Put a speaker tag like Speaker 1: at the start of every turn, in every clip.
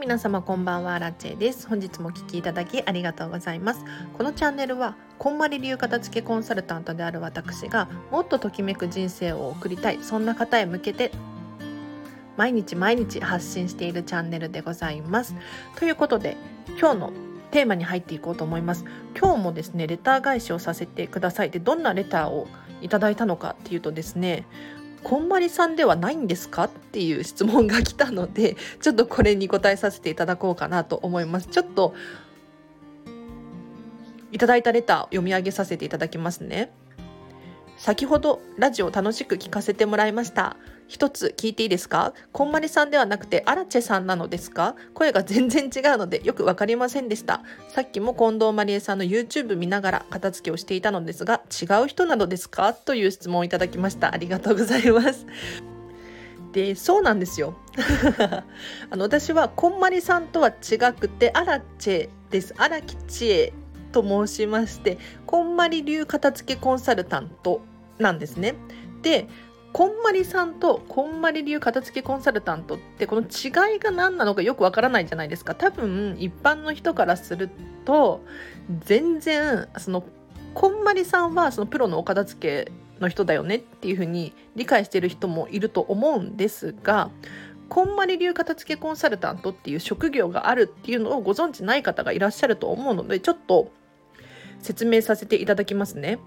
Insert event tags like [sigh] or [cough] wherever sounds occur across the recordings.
Speaker 1: 皆様こんばんはラチェです。本日もお聞きいただきありがとうございます。このチャンネルはこんまり流片付けコンサルタントである私がもっとときめく人生を送りたいそんな方へ向けて毎日毎日発信しているチャンネルでございます。ということで今日のテーマに入っていこうと思います。今日もですねレター返しをさせてください。でどんなレターをいただいたのかっていうとですねこんまりさんではないんですか？っていう質問が来たので [laughs] ちょっとこれに答えさせていただこうかなと思います。ちょっといただいたレター読み上げさせていただきますね。先ほどラジオ楽しく聞かせてもらいました。一つ聞いていいですか？こんまりさんではなくてアラチェさんなのですか？声が全然違うのでよくわかりませんでした。さっきも近藤まりえさんの YouTube 見ながら片付けをしていたのですが違う人なのですか？という質問をいただきました。ありがとうございます。でそうなんですよ。[laughs] あの私はこんまりさんとは違くてアラチェです。荒木千恵と申しましてこんまり流片付けコンサルタントなんですね。でこんまりさんとこんまり流片付けコンサルタントってこの違いが何なのかよくわからないじゃないですか多分一般の人からすると全然そのこんまりさんはそのプロのお片付けの人だよねっていうふうに理解してる人もいると思うんですがこんまり流片付けコンサルタントっていう職業があるっていうのをご存知ない方がいらっしゃると思うのでちょっと説明させていただきますね。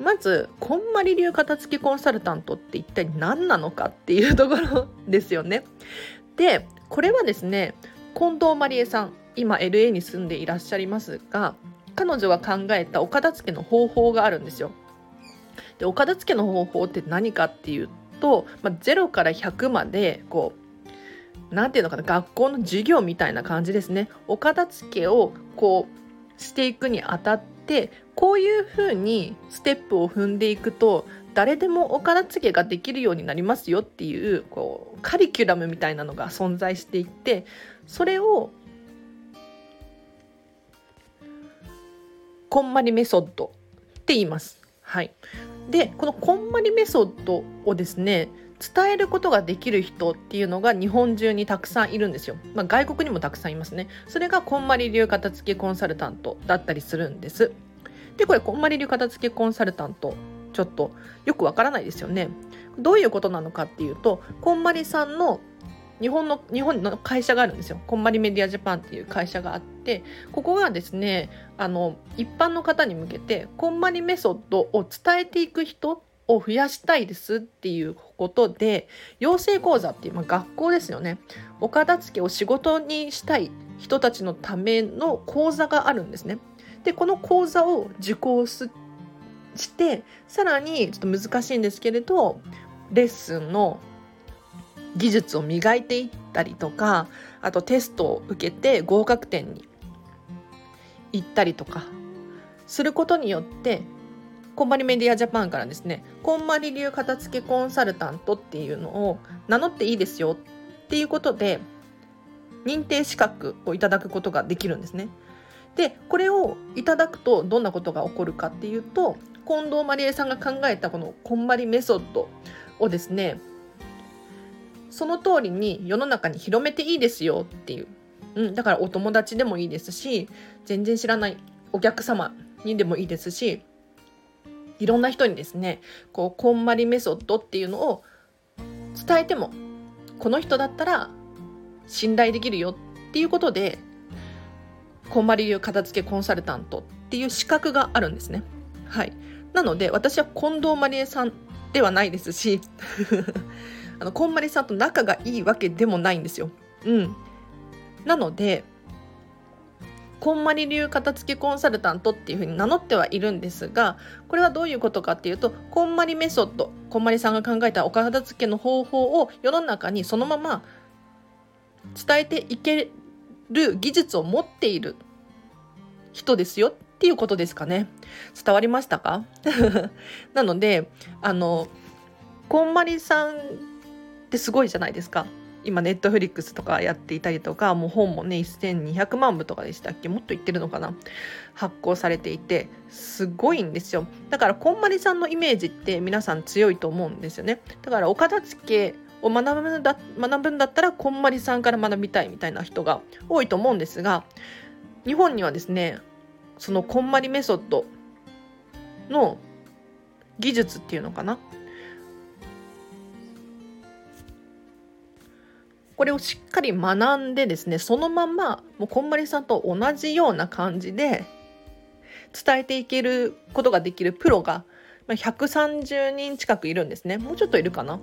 Speaker 1: まずこんまり流片付きコンサルタントって一体何なのかっていうところですよね。[laughs] でこれはですね近藤まりえさん今 LA に住んでいらっしゃいますが彼女が考えたお片付けの方法があるんですよ。でお片付けの方法って何かっていうと、まあ、0から100までこう何て言うのかな学校の授業みたいな感じですね。お片付けをこうしていくにあたってこういうふうにステップを踏んでいくと誰でもお片付けができるようになりますよっていうこうカリキュラムみたいなのが存在していてそれをこんまりメソッドって言います。はい、でこのこんまりメソッドをですね伝えることができる人っていうのが日本中にたくさんいるんですよ。まあ、外国にもたくさんいますね。それがこんまり流片付けコンサルタントだったりするんです。で、これ、こんまり流片付けコンサルタント、ちょっとよくわからないですよね。どういうことなのかっていうと、こんまりさんの日本の日本の会社があるんですよ。こんまりメディアジャパンっていう会社があって、ここがですね、あの一般の方に向けてこんまりメソッドを伝えていく人を増やしたいですっていうことで養成講座っていう、まあ、学校ですよねお片付けを仕事にしたい人たちのための講座があるんですね。でこの講座を受講してさらにちょっと難しいんですけれどレッスンの技術を磨いていったりとかあとテストを受けて合格点に行ったりとかすることによってこんまりメディアジャパンからですねこんまり流片付けコンサルタントっていうのを名乗っていいですよっていうことで認定資格をいただくことができるんですね。でこれをいただくとどんなことが起こるかっていうと近藤まりえさんが考えたこのこんまりメソッドをですねその通りに世の中に広めていいですよっていう、うん、だからお友達でもいいですし全然知らないお客様にでもいいですしいろんな人にですねこうこんまりメソッドっていうのを伝えてもこの人だったら信頼できるよっていうことでこんまり流片付けコンサルタントっていう資格があるんですね。はい、なので私は近藤まりえさんではないですし [laughs] あのこんまりさんと仲がいいわけでもないんですよ。うん、なのでこんまり流片付けコンサルタントっていうふうに名乗ってはいるんですがこれはどういうことかっていうとこんまりメソッドこんまりさんが考えたお片付けの方法を世の中にそのまま伝えていける技術を持っている人ですよっていうことですかね。伝わりましたか？[laughs] なのであのこんまりさんってすごいじゃないですか。今ネットフリックスとかやっていたりとかもう本もね1200万部とかでしたっけ？もっと言ってるのかな？発行されていてすごいんですよ。だからこんまりさんのイメージって皆さん強いと思うんですよね。だからお片付けを学ぶんだ学ぶんだったらこんまりさんから学びたいみたいな人が多いと思うんですが日本にはですねそのこんまりメソッドの技術っていうのかな。これをしっかり学んでですねそのままもうこんまりさんと同じような感じで伝えていけることができるプロが130人近くいるんですね。もうちょっといるかな。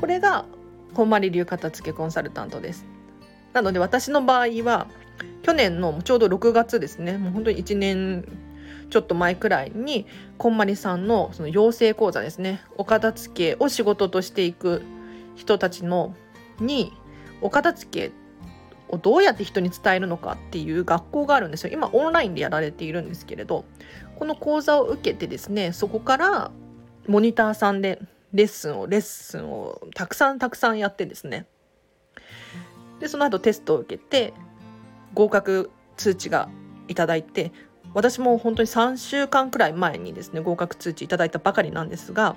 Speaker 1: これがこんまり流片付けコンサルタントです。なので私の場合は去年のちょうど6月ですね。もう本当に1年ちょっと前くらいにこんまりさんのその養成講座ですね。お片付けを仕事としていく人たちのにお片付けをどうやって人に伝えるのかっていう学校があるんですよ。今オンラインでやられているんですけれどこの講座を受けてですねそこからモニターさんでレッスンをレッスンをたくさんたくさんやってですね。でその後テストを受けて合格通知がいただいて私も本当に3週間くらい前にですね合格通知いただいたばかりなんですが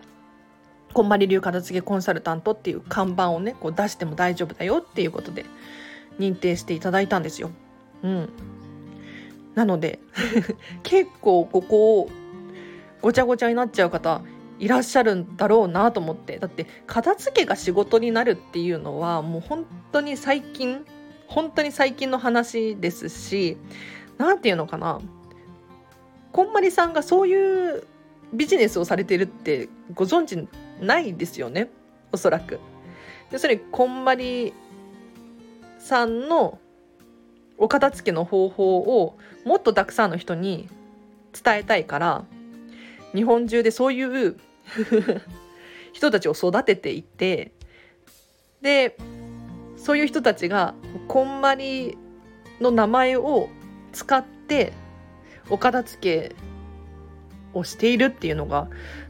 Speaker 1: こんまり流片付けコンサルタントっていう看板をねこう出しても大丈夫だよっていうことで認定していただいたんですよ。うん、なので [laughs] 結構ここをごちゃごちゃになっちゃう方いらっしゃるんだろうなと思ってだって片付けが仕事になるっていうのはもう本当に最近本当に最近の話ですし何て言うのかなこんまりさんがそういうビジネスをされてるってご存知ないですよねおそらく。要するにこんまりさんのお片付けの方法をもっとたくさんの人に伝えたいから日本中でそういう [laughs] 人たちを育てていてでそういう人たちがこんまりの名前を使ってお片付けをしているっていうのが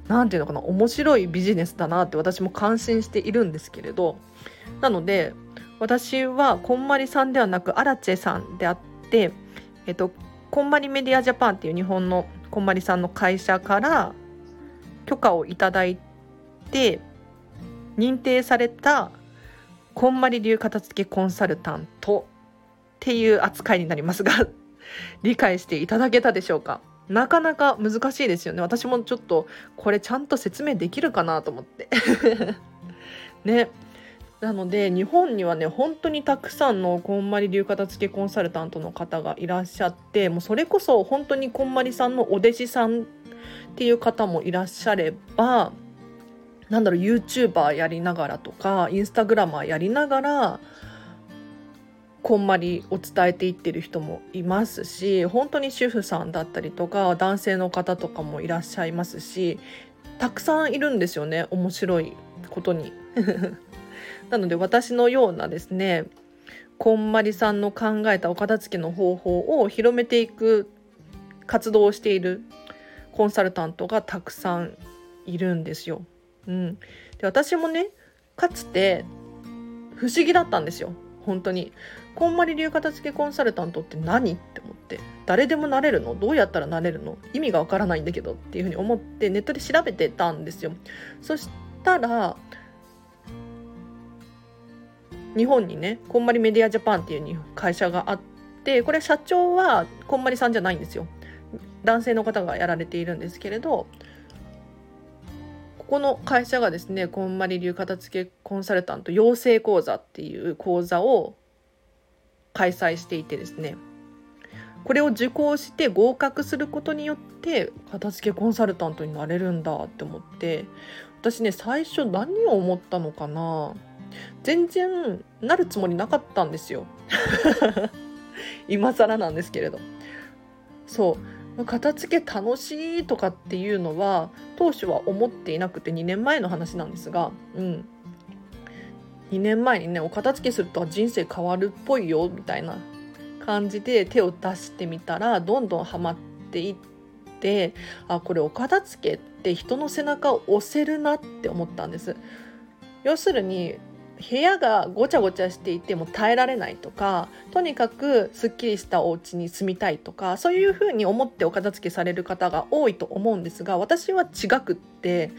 Speaker 1: 何て言うのかな面白いビジネスだなって私も感心しているんですけれど。なので私はこんまりさんではなくアラチェさんであって、えっと、こんまりメディアジャパンっていう日本のこんまりさんの会社から許可をいただいて認定されたこんまり流片付けコンサルタントっていう扱いになりますが [laughs] 理解していただけたでしょうか？なかなか難しいですよね。私もちょっとこれちゃんと説明できるかなと思って。[laughs] ね。なので日本にはね本当にたくさんのこんまり流片付けコンサルタントの方がいらっしゃってもうそれこそ本当にこんまりさんのお弟子さんっていう方もいらっしゃればなんだろう YouTuber やりながらとかインスタグラマーやりながらこんまりを伝えていってる人もいますし本当に主婦さんだったりとか男性の方とかもいらっしゃいますしたくさんいるんですよね面白いことに。[laughs] なので私のようなですねこんまりさんの考えたお片付けの方法を広めていく活動をしているコンサルタントがたくさんいるんですよ。うん、で私もねかつて不思議だったんですよ。本当に。こんまり流片付けコンサルタントって何って思って。誰でもなれるの？どうやったらなれるの？意味がわからないんだけどっていうふうに思ってネットで調べてたんですよ。そしたら日本にねこんまりメディアジャパンっていう会社があってこれ社長はこんまりさんじゃないんですよ。男性の方がやられているんですけれどこの会社がですねこんまり流片付けコンサルタント養成講座っていう講座を開催していてですねこれを受講して合格することによって片付けコンサルタントになれるんだって思って私ね最初何を思ったのかな全然なるつもりなかったんですよ。[laughs] 今更なんですけれど。そう。片付け楽しいとかっていうのは当初は思っていなくて2年前の話なんですがうん。2年前にねお片付けすると人生変わるっぽいよみたいな感じで手を出してみたらどんどんハマっていってあこれお片付けって人の背中を押せるなって思ったんです。要するに部屋がごちゃごちゃしていても耐えられないとかとにかくすっきりしたお家に住みたいとかそういうふうに思ってお片付けされる方が多いと思うんですが私は違くって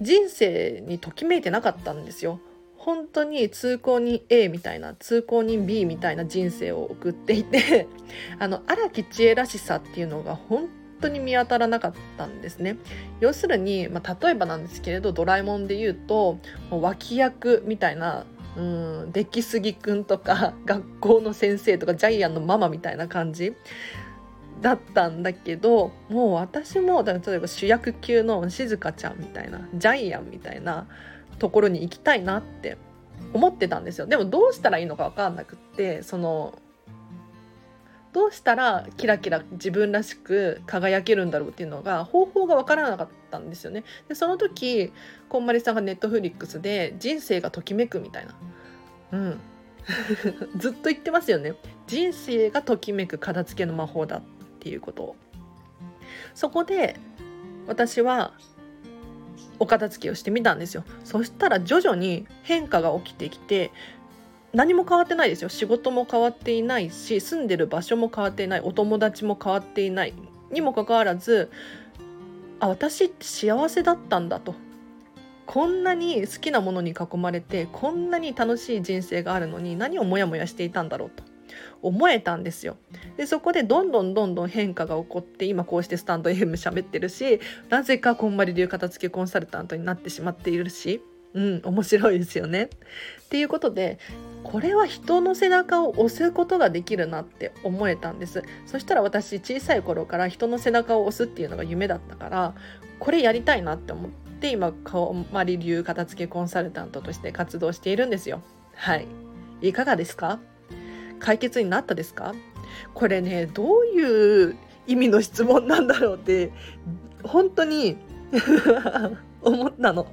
Speaker 1: 人生にときめいてなかったんですよ。本当に通行人 A みたいな通行人 B みたいな人生を送っていて [laughs] あの荒木知恵らしさっていうのが本当に見当たらなかったんですね。要するに、まあ、例えばなんですけれどドラえもんで言うと脇役みたいなうん出来すぎくんとか [laughs] 学校の先生とかジャイアンのママみたいな感じだったんだけどもう私も例えば主役級の静香ちゃんみたいなジャイアンみたいなところに行きたいなって思ってたんですよ。でもどうしたらいいのか分かんなくってそのどうしたらキラキラ自分らしく輝けるんだろうっていうのが方法が分からなかったんですよね。でその時こんまりさんがネットフリックスで「人生がときめく」みたいな、うん、[laughs] ずっと言ってますよね。人生がときめく片付けの魔法だっていうことを。そこで私はお片付けをしてみたんですよそしたら徐々に変化が起きてきて何も変わってないですよ仕事も変わっていないし住んでる場所も変わっていないお友達も変わっていないにもかかわらずあ私って幸せだったんだとこんなに好きなものに囲まれてこんなに楽しい人生があるのに何をモヤモヤしていたんだろうと思えたんですよ。でそこでどんどんどんどん変化が起こって今こうしてスタンド FM 喋ってるしなぜかこんまり流片付けコンサルタントになってしまっているし。うん、面白いですよね。っていうことでこれは人の背中を押すことができるなって思えたんです。そしたら私小さい頃から人の背中を押すっていうのが夢だったからこれやりたいなって思って今こんまり流片付けコンサルタントとして活動しているんですよ。はい。いかがですか？解決になったですか？これねどういう意味の質問なんだろうって本当に [laughs] 思ったの。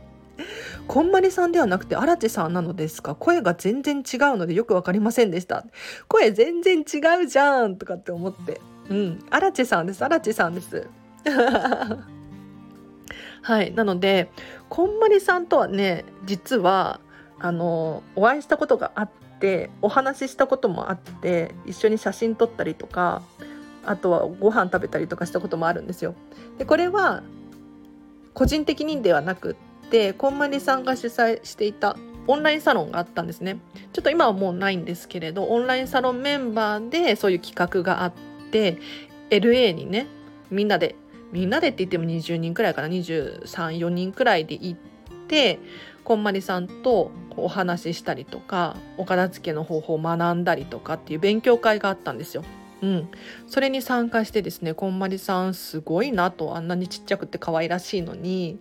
Speaker 1: こんまりさんではなくて荒地さんなのですか？声が全然違うのでよく分かりませんでした。声全然違うじゃんとかって思って。うん。荒地さんです。荒地さんです。[laughs] はい。なのでこんまりさんとはね実はあのお会いしたことがあってってお話ししたこともあって一緒に写真撮ったりとかあとはご飯食べたりとかしたこともあるんですよ。でこれは個人的にではなくってこんまりさんが主催していたオンラインサロンがあったんですね。ちょっと今はもうないんですけれどオンラインサロンメンバーでそういう企画があって LA にねみんなでみんなでって言っても20人くらいかな234人くらいで行ってこんまりさんとお話ししたりとかお片付けの方法を学んだりとかっていう勉強会があったんですよ。うん、それに参加してですねこんまりさんすごいなとあんなにちっちゃくて可愛らしいのに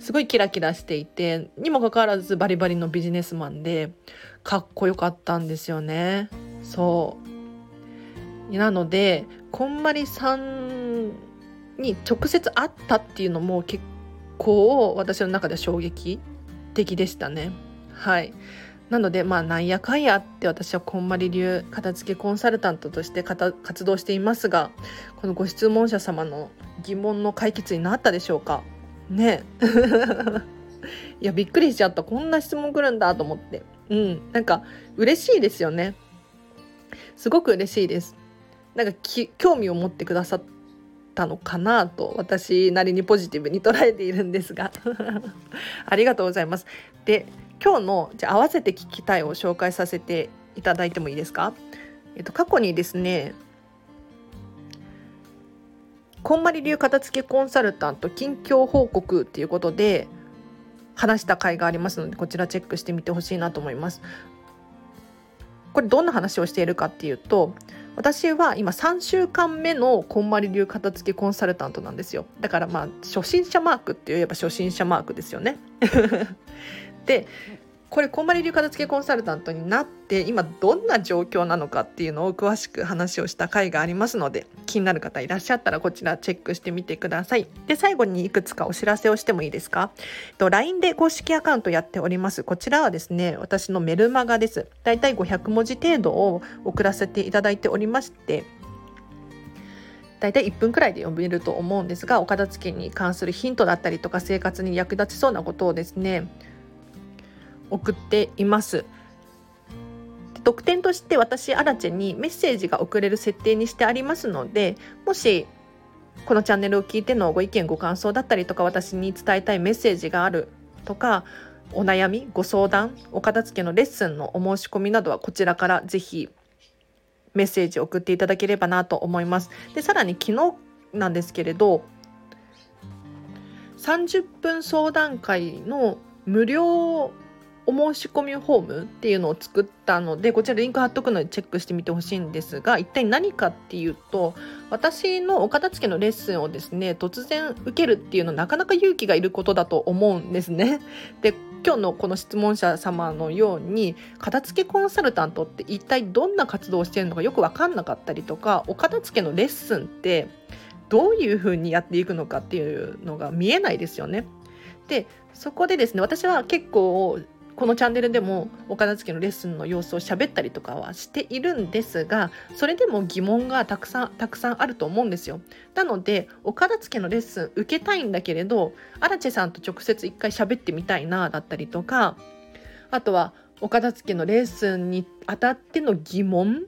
Speaker 1: すごいキラキラしていてにもかかわらずバリバリのビジネスマンでかっこよかったんですよね。そうなのでこんまりさんに直接会ったっていうのも結構私の中では衝撃的でしたね。はいなのでまあなんやかんやって私はこんまり流片付けコンサルタントとして活動していますがこのご質問者様の疑問の解決になったでしょうか？ね。[laughs] いやびっくりしちゃった。こんな質問来るんだと思って。うん。なんか嬉しいですよね。すごく嬉しいです。なんか興味を持ってくださったのかなと私なりにポジティブに捉えているんですが。[laughs] ありがとうございます。で今日のじゃ合わせて聞きたいを紹介させていただいてもいいですか、えっと、過去にですねこんまり流片付けコンサルタント近況報告っていうことで話した回がありますのでこちらチェックしてみてほしいなと思います。これどんな話をしているかっていうと私は今3週間目のこんまり流片付けコンサルタントなんですよだからまあ初心者マークって言えば初心者マークですよね [laughs] でこれこんまり流片付けコンサルタントになって今どんな状況なのかっていうのを詳しく話をした回がありますので気になる方いらっしゃったらこちらチェックしてみてください。で最後にいくつかお知らせをしてもいいですか？LINE で公式アカウントやっております。こちらはですね私のメルマガです。だいたい500文字程度を送らせていただいておりまして大体1分くらいで読めると思うんですがお片付けに関するヒントだったりとか生活に役立ちそうなことをですね送っています。特典として私アラチェにメッセージが送れる設定にしてありますのでもしこのチャンネルを聞いてのご意見ご感想だったりとか私に伝えたいメッセージがあるとかお悩みご相談お片付けのレッスンのお申し込みなどはこちらからぜひメッセージを送っていただければなと思います。でさらに昨日なんですけれど30分相談会の無料お申し込みフォームっていうのを作ったのでこちらリンク貼っとくのでチェックしてみてほしいんですが一体何かっていうと私のお片付けのレッスンをですね突然受けるっていうのはなかなか勇気がいることだと思うんですね。で今日のこの質問者様のように片付けコンサルタントって一体どんな活動をしてるのかよく分かんなかったりとかお片付けのレッスンってどういうふうにやっていくのかっていうのが見えないですよね。でそこでですね私は結構このチャンネルでもお片付けのレッスンの様子を喋ったりとかはしているんですがそれでも疑問がたくさんたくさんあると思うんですよ。なのでお片付けのレッスン受けたいんだけれどアラチェさんと直接一回喋ってみたいなだったりとかあとはお片付けのレッスンにあたっての疑問。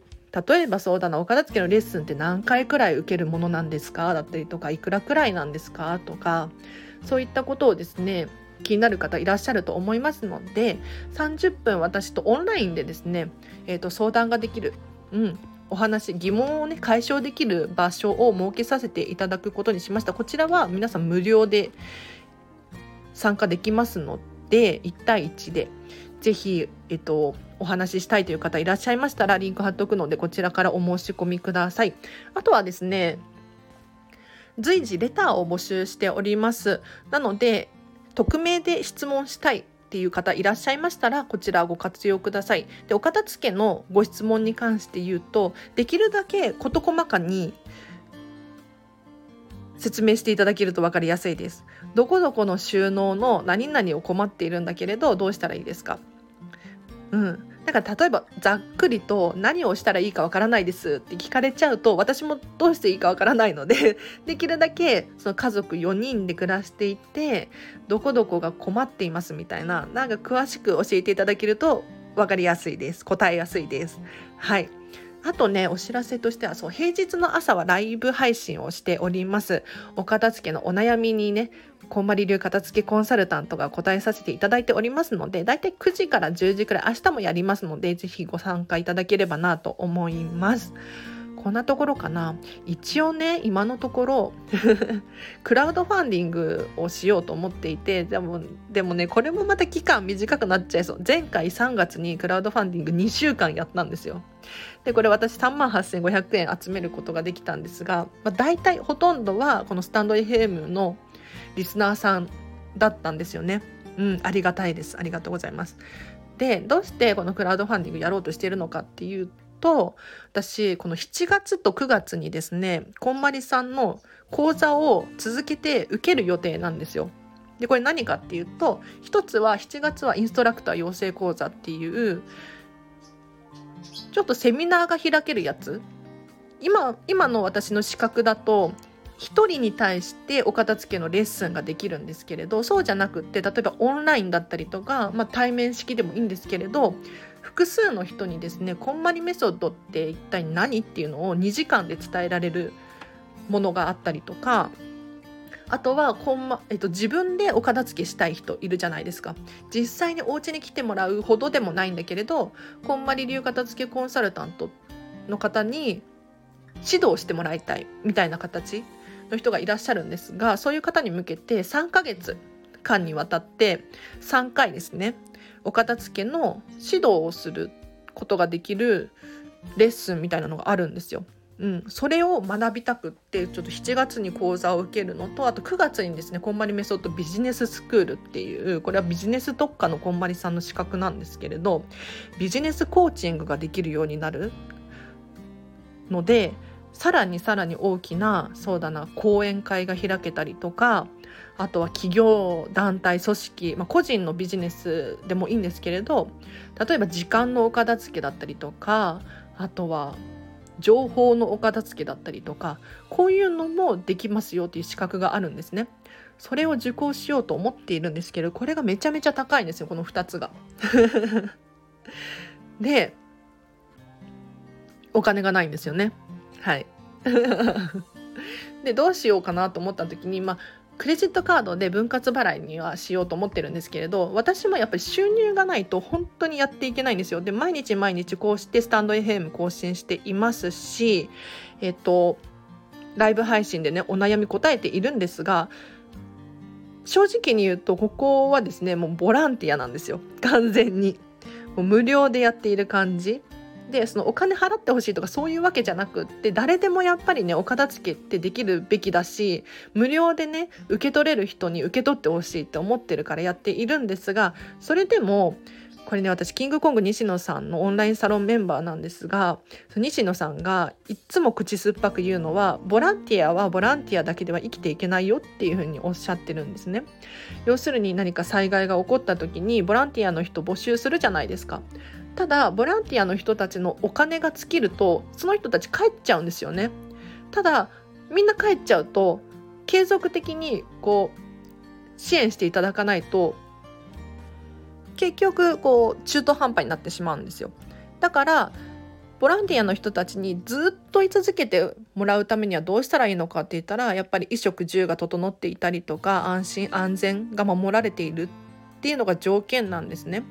Speaker 1: 例えばそうだなお片付けのレッスンって何回くらい受けるものなんですか？だったりとかいくらくらいなんですか？とかそういったことをですね気になる方いらっしゃると思いますので30分私とオンラインでですね、えー、と相談ができる、うん、お話疑問をね解消できる場所を設けさせていただくことにしました。こちらは皆さん無料で参加できますので1対1でぜひ、えっと、お話ししたいという方いらっしゃいましたらリンク貼っておくのでこちらからお申し込みください。あとはですね随時レターを募集しております。なので匿名で質問したいっていう方いらっしゃいましたらこちらご活用ください。でお片付けのご質問に関して言うとできるだけ事細かに説明していただけると分かりやすいです。どこどこの収納の何々を困っているんだけれどどうしたらいいですか？うん、だから例えばざっくりと何をしたらいいかわからないですって聞かれちゃうと私もどうしていいかわからないので [laughs] できるだけその家族4人で暮らしていてどこどこが困っていますみたいななんか詳しく教えていただけると分かりやすいです。答えやすいです。はい。あとね、お知らせとしては、そう、平日の朝はライブ配信をしております。お片付けのお悩みにね、こんまり流片付けコンサルタントが答えさせていただいておりますので、だいたい9時から10時くらい、明日もやりますので、ぜひご参加いただければなと思います。こんなところかな。一応ね今のところ [laughs] クラウドファンディングをしようと思っていてでもでもねこれもまた期間短くなっちゃいそう。前回3月にクラウドファンディング2週間やったんですよ。でこれ私3万8500円集めることができたんですが、まあ、大体ほとんどはこのスタンド FM のリスナーさんだったんですよね。うんありがたいです。ありがとうございます。でどうしてこのクラウドファンディングやろうとしているのかっていうと私この7月と9月にですねこんまりさんの講座を続けて受ける予定なんですよ。でこれ何かっていうと一つは7月はインストラクター養成講座っていうちょっとセミナーが開けるやつ。今今の私の資格だと1人に対してお片付けのレッスンができるんですけれどそうじゃなくって例えばオンラインだったりとか、まあ、対面式でもいいんですけれど複数の人にですねこんまりメソッドって一体何っていうのを2時間で伝えられるものがあったりとかあとはこん、まえっと、自分でお片付けしたい人いるじゃないですか。実際にお家に来てもらうほどでもないんだけれどこんまり流片付けコンサルタントの方に指導してもらいたいみたいな形の人がいらっしゃるんですがそういう方に向けて3ヶ月間にわたって3回ですねお片付けの指導をすることができるレッスンみたいなのがあるんですよ。うん、それを学びたくってちょっと7月に講座を受けるのとあと9月にですねこんまりメソッドビジネススクールっていうこれはビジネス特化のこんまりさんの資格なんですけれどビジネスコーチングができるようになるのでさらにさらに大きなそうだな講演会が開けたりとかあとは企業団体組織、まあ、個人のビジネスでもいいんですけれど例えば時間のお片付けだったりとかあとは情報のお片付けだったりとかこういうのもできますよっていう資格があるんですね。それを受講しようと思っているんですけどこれがめちゃめちゃ高いんですよこの2つが。[laughs] でお金がないんですよね。はい。[laughs] でどうしようかなと思った時にまあクレジットカードで分割払いにはしようと思ってるんですけれど私もやっぱり収入がないと本当にやっていけないんですよ。で毎日毎日こうしてスタンド FM 更新していますしえっとライブ配信でねお悩み答えているんですが正直に言うとここはですねもうボランティアなんですよ。完全に。もう無料でやっている感じ。でそのお金払ってほしいとかそういうわけじゃなくって誰でもやっぱりねお片付けってできるべきだし無料でね受け取れる人に受け取ってほしいって思ってるからやっているんですがそれでもこれね私キングコング西野さんのオンラインサロンメンバーなんですが西野さんがいつも口酸っぱく言うのはボランティアはボランティアだけでは生きていけないよっていうふうにおっしゃってるんですね。要するに何か災害が起こった時にボランティアの人募集するじゃないですか。ただボランティアの人たちのお金が尽きるとその人たち帰っちゃうんですよね。ただみんな帰っちゃうと継続的にこう支援していただかないと結局こう中途半端になってしまうんですよ。だからボランティアの人たちにずっと居続けてもらうためにはどうしたらいいのかって言ったらやっぱり衣食住が整っていたりとか安心安全が守られているっていうのが条件なんですね。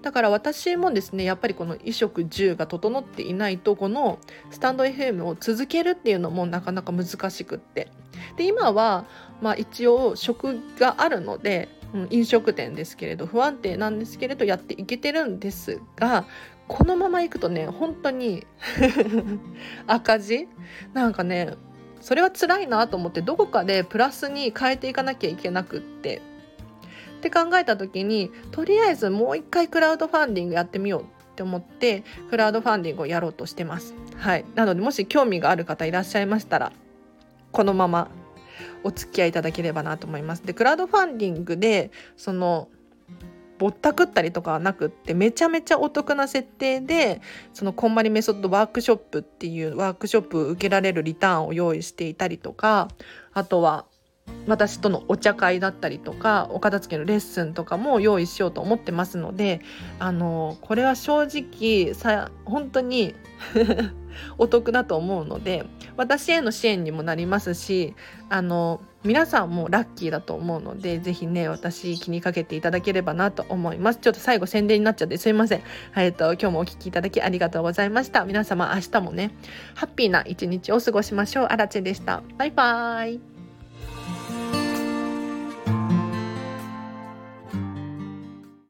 Speaker 1: だから私もですねやっぱりこの衣食住が整っていないとこのスタンド FM を続けるっていうのもなかなか難しくって。で今はまあ一応職があるので、飲食店ですけれど不安定なんですけれどやっていけてるんですがこのままいくとね本当に [laughs] 赤字？なんかねそれは辛いなと思ってどこかでプラスに変えていかなきゃいけなくって。って考えた時にとりあえずもう一回クラウドファンディングやってみようって思ってクラウドファンディングをやろうとしてます。はい、なのでもし興味がある方いらっしゃいましたらこのままお付き合いいただければなと思います。でクラウドファンディングでそのぼったくったりとかはなくってめちゃめちゃお得な設定でそのこんまりメソッドワークショップっていうワークショップ受けられるリターンを用意していたりとかあとは私とのお茶会だったりとかお片付けのレッスンとかも用意しようと思ってますのであのこれは正直さ本当に [laughs] お得だと思うので私への支援にもなりますしあの皆さんもラッキーだと思うので是非ね私気にかけていただければなと思います。ちょっと最後宣伝になっちゃってすいません。えっと今日もお聴きいただきありがとうございました。皆様明日もねハッピーな一日を過ごしましょう。あらちでした。バイバーイ。